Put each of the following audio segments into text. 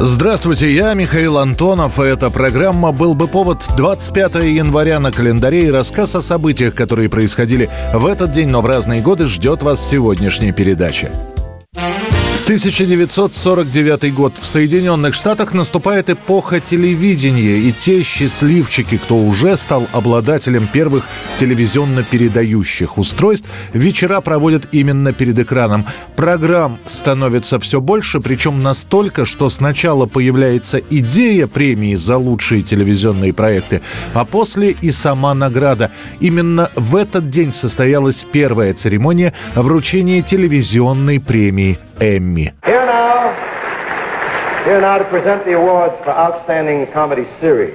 Здравствуйте, я Михаил Антонов, и эта программа «Был бы повод» 25 января на календаре и рассказ о событиях, которые происходили в этот день, но в разные годы, ждет вас сегодняшней передачи. 1949 год. В Соединенных Штатах наступает эпоха телевидения, и те счастливчики, кто уже стал обладателем первых телевизионно-передающих устройств, вечера проводят именно перед экраном. Программ становится все больше, причем настолько, что сначала появляется идея премии за лучшие телевизионные проекты, а после и сама награда. Именно в этот день состоялась первая церемония вручения телевизионной премии Emmy. Here now, here now to present the awards for Outstanding Comedy Series.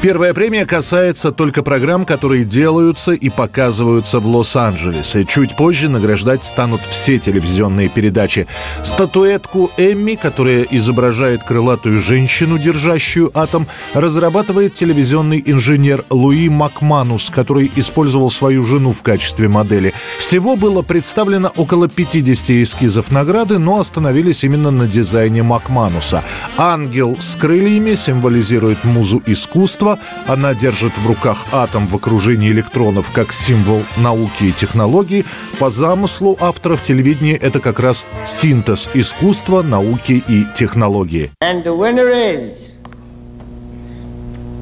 Первая премия касается только программ, которые делаются и показываются в Лос-Анджелесе. Чуть позже награждать станут все телевизионные передачи. Статуэтку Эмми, которая изображает крылатую женщину, держащую атом, разрабатывает телевизионный инженер Луи Макманус, который использовал свою жену в качестве модели. Всего было представлено около 50 эскизов награды, но остановились именно на дизайне Макмануса. Ангел с крыльями символизирует музу искусства, она держит в руках атом в окружении электронов как символ науки и технологий. По замыслу авторов телевидения это как раз синтез искусства, науки и технологии. And the winner is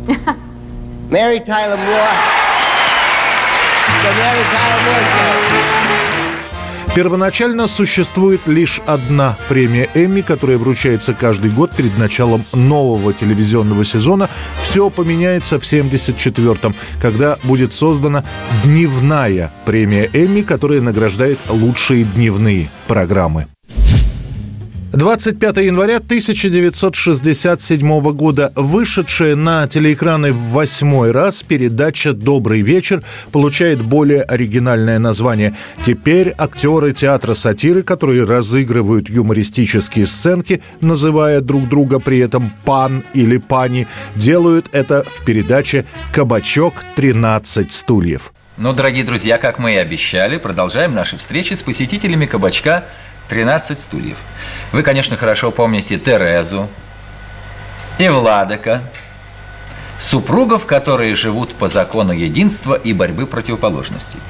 Mary Tyler Moore. The Mary Tyler Moore Show. Первоначально существует лишь одна премия Эмми, которая вручается каждый год перед началом нового телевизионного сезона. Все поменяется в 74-м, когда будет создана дневная премия Эмми, которая награждает лучшие дневные программы. 25 января 1967 года вышедшая на телеэкраны в восьмой раз передача «Добрый вечер» получает более оригинальное название. Теперь актеры театра сатиры, которые разыгрывают юмористические сценки, называя друг друга при этом «пан» или «пани», делают это в передаче «Кабачок 13 стульев». Ну, дорогие друзья, как мы и обещали, продолжаем наши встречи с посетителями кабачка 13 стульев. Вы, конечно, хорошо помните Терезу и Владыка, супругов, которые живут по закону единства и борьбы противоположностей.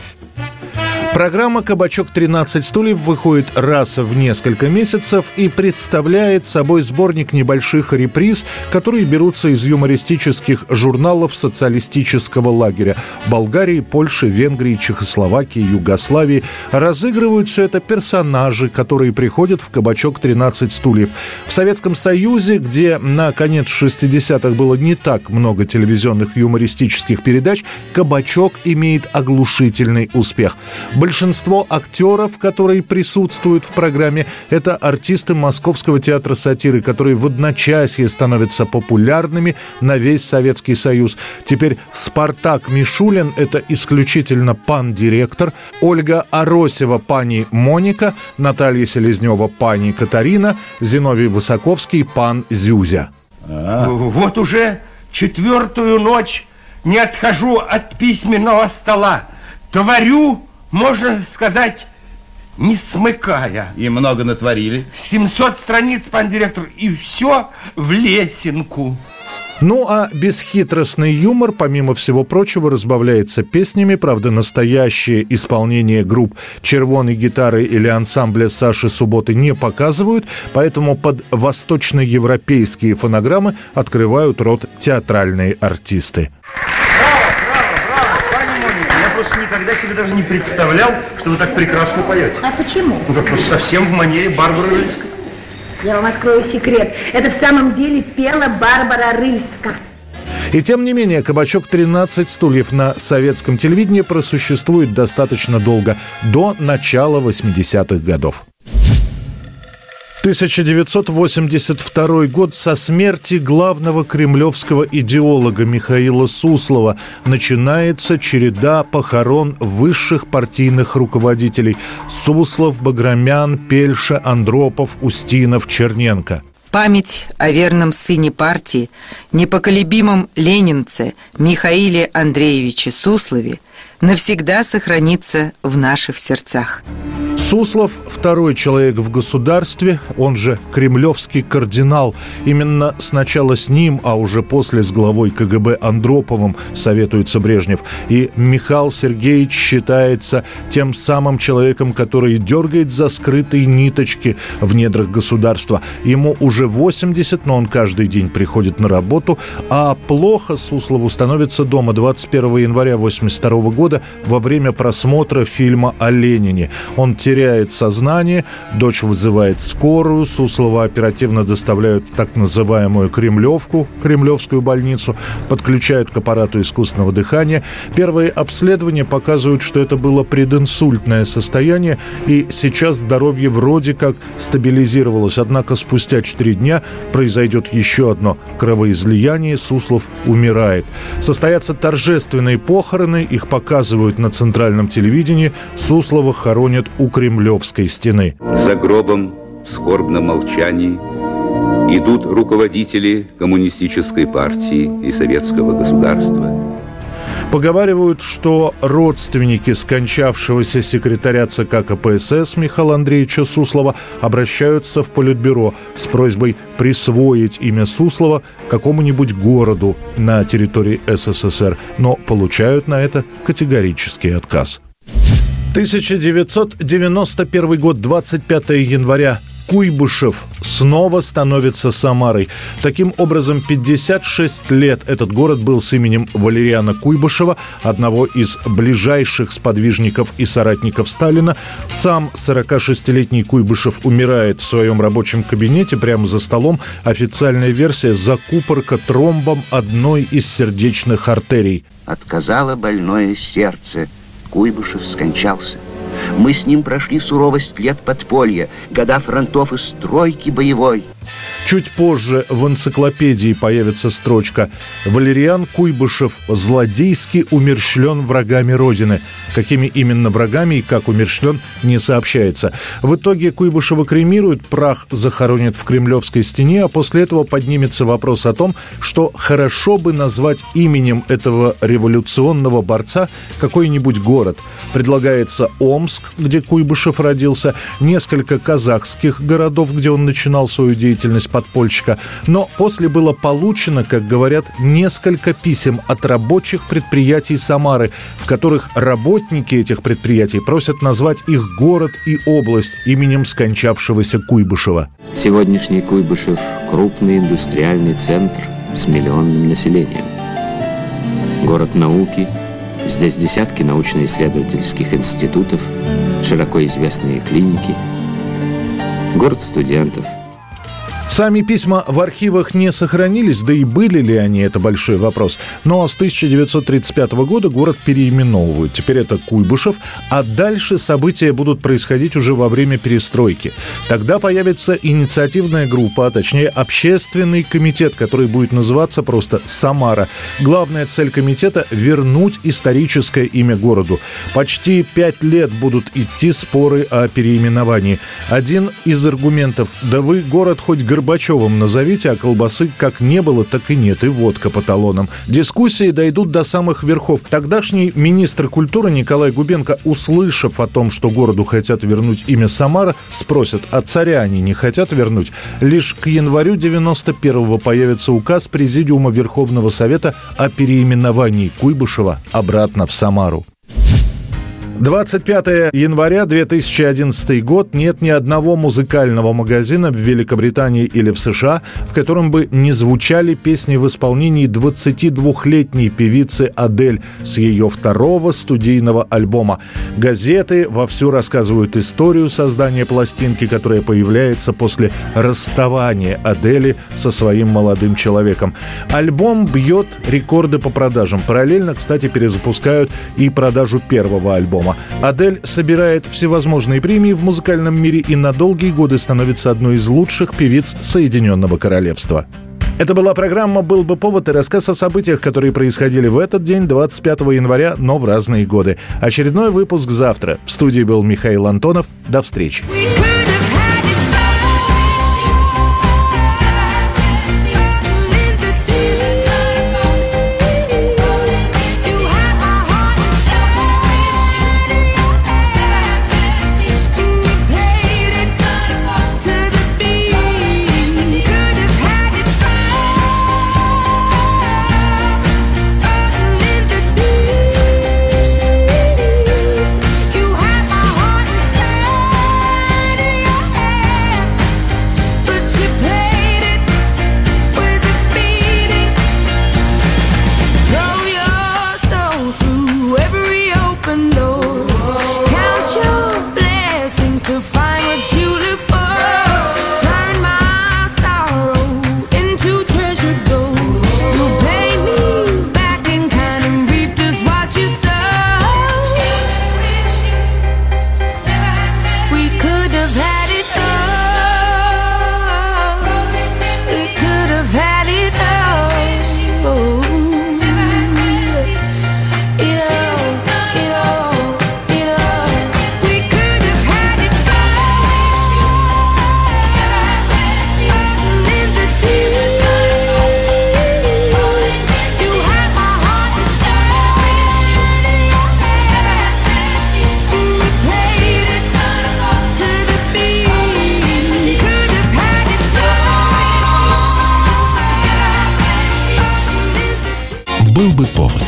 Программа «Кабачок 13 стульев» выходит раз в несколько месяцев и представляет собой сборник небольших реприз, которые берутся из юмористических журналов социалистического лагеря Болгарии, Польши, Венгрии, Чехословакии, Югославии. Разыгрывают все это персонажи, которые приходят в «Кабачок 13 стульев». В Советском Союзе, где на конец 60-х было не так много телевизионных юмористических передач, «Кабачок» имеет оглушительный успех – Большинство актеров, которые присутствуют в программе, это артисты Московского театра сатиры, которые в одночасье становятся популярными на весь Советский Союз. Теперь Спартак Мишулин – это исключительно пан-директор, Ольга Аросева – пани Моника, Наталья Селезнева – пани Катарина, Зиновий Высоковский – пан Зюзя. А. Вот уже четвертую ночь не отхожу от письменного стола. Творю можно сказать, не смыкая. И много натворили. 700 страниц, пан директор, и все в лесенку. Ну а бесхитростный юмор, помимо всего прочего, разбавляется песнями. Правда, настоящее исполнение групп «Червоной гитары» или ансамбля Саши Субботы не показывают, поэтому под восточноевропейские фонограммы открывают рот театральные артисты просто никогда себе даже не представлял, что вы так прекрасно поете. А почему? Ну, как просто совсем в манере Барбары Рыльска. Я вам открою секрет. Это в самом деле пела Барбара Рыльска. И тем не менее, кабачок 13 стульев на советском телевидении просуществует достаточно долго, до начала 80-х годов. 1982 год со смерти главного кремлевского идеолога Михаила Суслова начинается череда похорон высших партийных руководителей Суслов, Баграмян, Пельша, Андропов, Устинов, Черненко. Память о верном сыне партии, непоколебимом ленинце Михаиле Андреевиче Суслове навсегда сохранится в наших сердцах. Суслов – второй человек в государстве, он же кремлевский кардинал. Именно сначала с ним, а уже после с главой КГБ Андроповым советуется Брежнев. И Михаил Сергеевич считается тем самым человеком, который дергает за скрытые ниточки в недрах государства. Ему уже 80, но он каждый день приходит на работу, а плохо Суслову становится дома 21 января 82 года во время просмотра фильма о Ленине. Он теряет теряет сознание, дочь вызывает скорую, Суслова оперативно доставляют в так называемую Кремлевку, Кремлевскую больницу, подключают к аппарату искусственного дыхания. Первые обследования показывают, что это было прединсультное состояние, и сейчас здоровье вроде как стабилизировалось. Однако спустя 4 дня произойдет еще одно кровоизлияние, Суслов умирает. Состоятся торжественные похороны, их показывают на центральном телевидении. Суслова хоронят у Кремлевской Кремлевской стены. За гробом в скорбном молчании идут руководители коммунистической партии и советского государства. Поговаривают, что родственники скончавшегося секретаря ЦК КПСС Михаила Андреевича Суслова обращаются в Политбюро с просьбой присвоить имя Суслова какому-нибудь городу на территории СССР, но получают на это категорический отказ. 1991 год, 25 января. Куйбышев снова становится Самарой. Таким образом, 56 лет этот город был с именем Валериана Куйбышева, одного из ближайших сподвижников и соратников Сталина. Сам 46-летний Куйбышев умирает в своем рабочем кабинете прямо за столом. Официальная версия – закупорка тромбом одной из сердечных артерий. Отказало больное сердце – Куйбышев скончался. Мы с ним прошли суровость лет подполья, года фронтов и стройки боевой. Чуть позже в энциклопедии появится строчка «Валериан Куйбышев злодейски умерщвлен врагами Родины». Какими именно врагами и как умерщвлен, не сообщается. В итоге Куйбышева кремируют, прах захоронят в Кремлевской стене, а после этого поднимется вопрос о том, что хорошо бы назвать именем этого революционного борца какой-нибудь город. Предлагается Омск, где Куйбышев родился, несколько казахских городов, где он начинал свою деятельность подпольщика. Но после было получено, как говорят, несколько писем от рабочих предприятий Самары, в которых работники этих предприятий просят назвать их город и область именем скончавшегося Куйбышева. Сегодняшний Куйбышев – крупный индустриальный центр с миллионным населением. Город науки, здесь десятки научно-исследовательских институтов, широко известные клиники, город студентов – Сами письма в архивах не сохранились, да и были ли они, это большой вопрос. Но с 1935 года город переименовывают. Теперь это Куйбышев, а дальше события будут происходить уже во время перестройки. Тогда появится инициативная группа, а точнее общественный комитет, который будет называться просто «Самара». Главная цель комитета – вернуть историческое имя городу. Почти пять лет будут идти споры о переименовании. Один из аргументов – да вы город хоть Горбачевым назовите, а колбасы как не было, так и нет, и водка по талонам. Дискуссии дойдут до самых верхов. Тогдашний министр культуры Николай Губенко, услышав о том, что городу хотят вернуть имя Самара, спросит, а царя они не хотят вернуть? Лишь к январю 91-го появится указ Президиума Верховного Совета о переименовании Куйбышева обратно в Самару. 25 января 2011 год. Нет ни одного музыкального магазина в Великобритании или в США, в котором бы не звучали песни в исполнении 22-летней певицы Адель с ее второго студийного альбома. Газеты вовсю рассказывают историю создания пластинки, которая появляется после расставания Адели со своим молодым человеком. Альбом бьет рекорды по продажам. Параллельно, кстати, перезапускают и продажу первого альбома. Альбома. Адель собирает всевозможные премии в музыкальном мире и на долгие годы становится одной из лучших певиц Соединенного Королевства. Это была программа «Был бы повод» и рассказ о событиях, которые происходили в этот день, 25 января, но в разные годы. Очередной выпуск завтра. В студии был Михаил Антонов. До встречи. Был бы повод.